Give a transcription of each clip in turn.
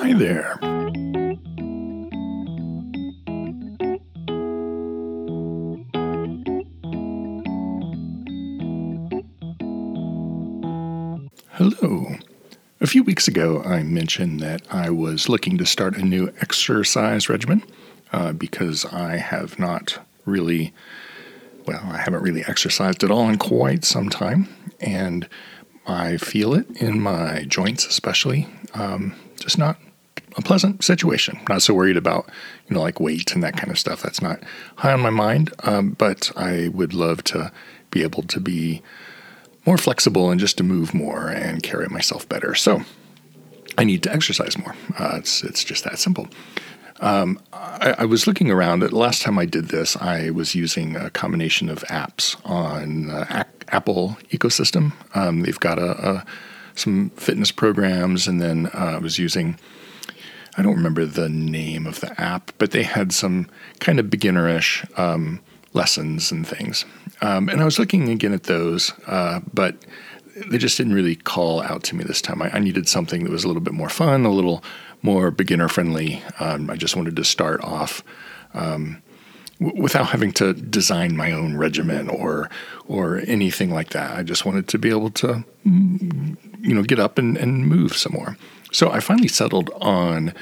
Hi there. Hello. A few weeks ago, I mentioned that I was looking to start a new exercise regimen uh, because I have not really, well, I haven't really exercised at all in quite some time. And I feel it in my joints, especially. Um, just not a pleasant situation. Not so worried about, you know, like weight and that kind of stuff. That's not high on my mind. Um, but I would love to be able to be more flexible and just to move more and carry myself better. So I need to exercise more. Uh, it's it's just that simple. Um, I, I, was looking around. The last time I did this, I was using a combination of apps on Apple ecosystem. Um, they've got a, a, some fitness programs, and then uh, I was using. I don't remember the name of the app, but they had some kind of beginnerish um, lessons and things. Um, and I was looking again at those, uh, but they just didn't really call out to me this time. I, I, needed something that was a little bit more fun, a little more beginner friendly. Um, I just wanted to start off um, w- without having to design my own regimen or or anything like that. I just wanted to be able to, mm, you know, get up and, and move some more. So I finally settled on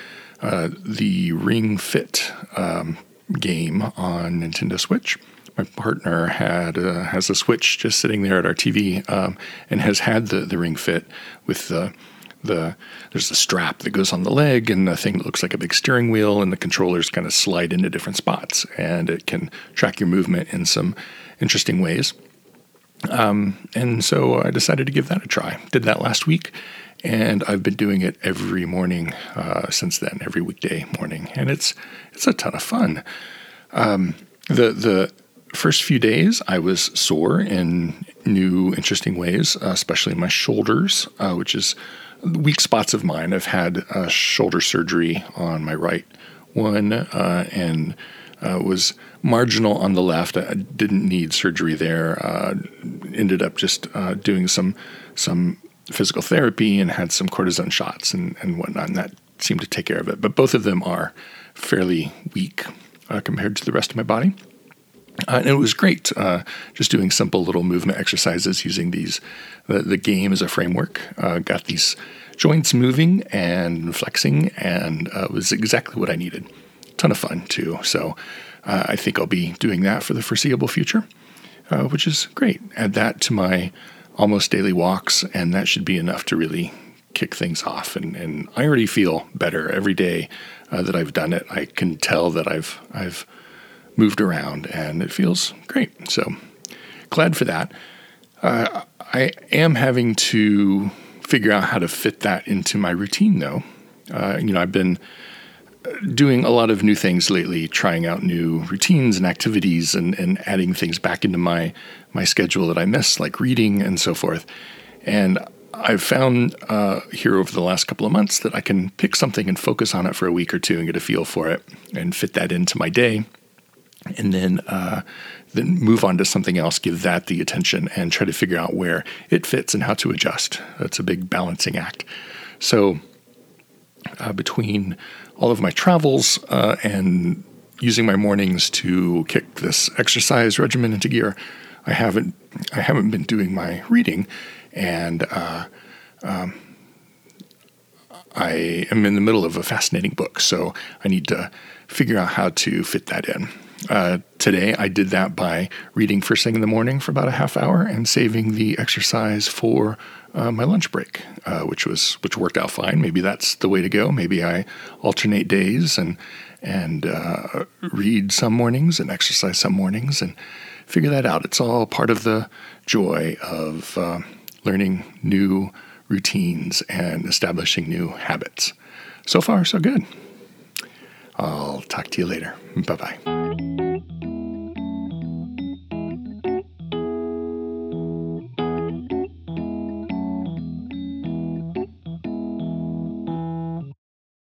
uh, the Ring Fit um, game on Nintendo Switch. My partner had uh, has a Switch just sitting there at our TV um, and has had the the Ring Fit with the the there's a strap that goes on the leg and the thing that looks like a big steering wheel and the controllers kind of slide into different spots and it can track your movement in some interesting ways. Um, and so I decided to give that a try. Did that last week and I've been doing it every morning uh, since then, every weekday morning, and it's it's a ton of fun. Um, the the first few days, I was sore in new, interesting ways, uh, especially my shoulders, uh, which is weak spots of mine. I've had uh, shoulder surgery on my right one, uh, and uh, was marginal on the left. I didn't need surgery there. Uh, ended up just doing some some physical therapy and had some cortisone shots and, and whatnot, and that seemed to take care of it. But both of them are fairly weak uh, compared to the rest of my body. Uh, and it was great uh, just doing simple little movement exercises using these the, the game as a framework. Uh, got these joints moving and flexing, and uh, was exactly what I needed. Ton of fun too. So uh, I think I'll be doing that for the foreseeable future, uh, which is great. Add that to my almost daily walks, and that should be enough to really kick things off. And, and I already feel better every day uh, that I've done it. I can tell that I've I've moved around, and it feels great. So glad for that. Uh, I am having to figure out how to fit that into my routine, though. Uh, you know, I've been doing a lot of new things lately, trying out new routines and activities and, and adding things back into my, my schedule that I miss, like reading and so forth. And I've found uh, here over the last couple of months that I can pick something and focus on it for a week or two and get a feel for it and fit that into my day. And then, uh, then move on to something else, give that the attention, and try to figure out where it fits and how to adjust. That's a big balancing act. So, uh, between all of my travels uh, and using my mornings to kick this exercise regimen into gear, I haven't I haven't been doing my reading, and uh, um, I am in the middle of a fascinating book, so I need to figure out how to fit that in. Uh, today, I did that by reading first thing in the morning for about a half hour and saving the exercise for uh, my lunch break, uh, which was which worked out fine. Maybe that's the way to go. Maybe I alternate days and and uh, read some mornings and exercise some mornings and figure that out. It's all part of the joy of uh, learning new routines and establishing new habits. So far, so good. I'll talk to you later. Bye bye.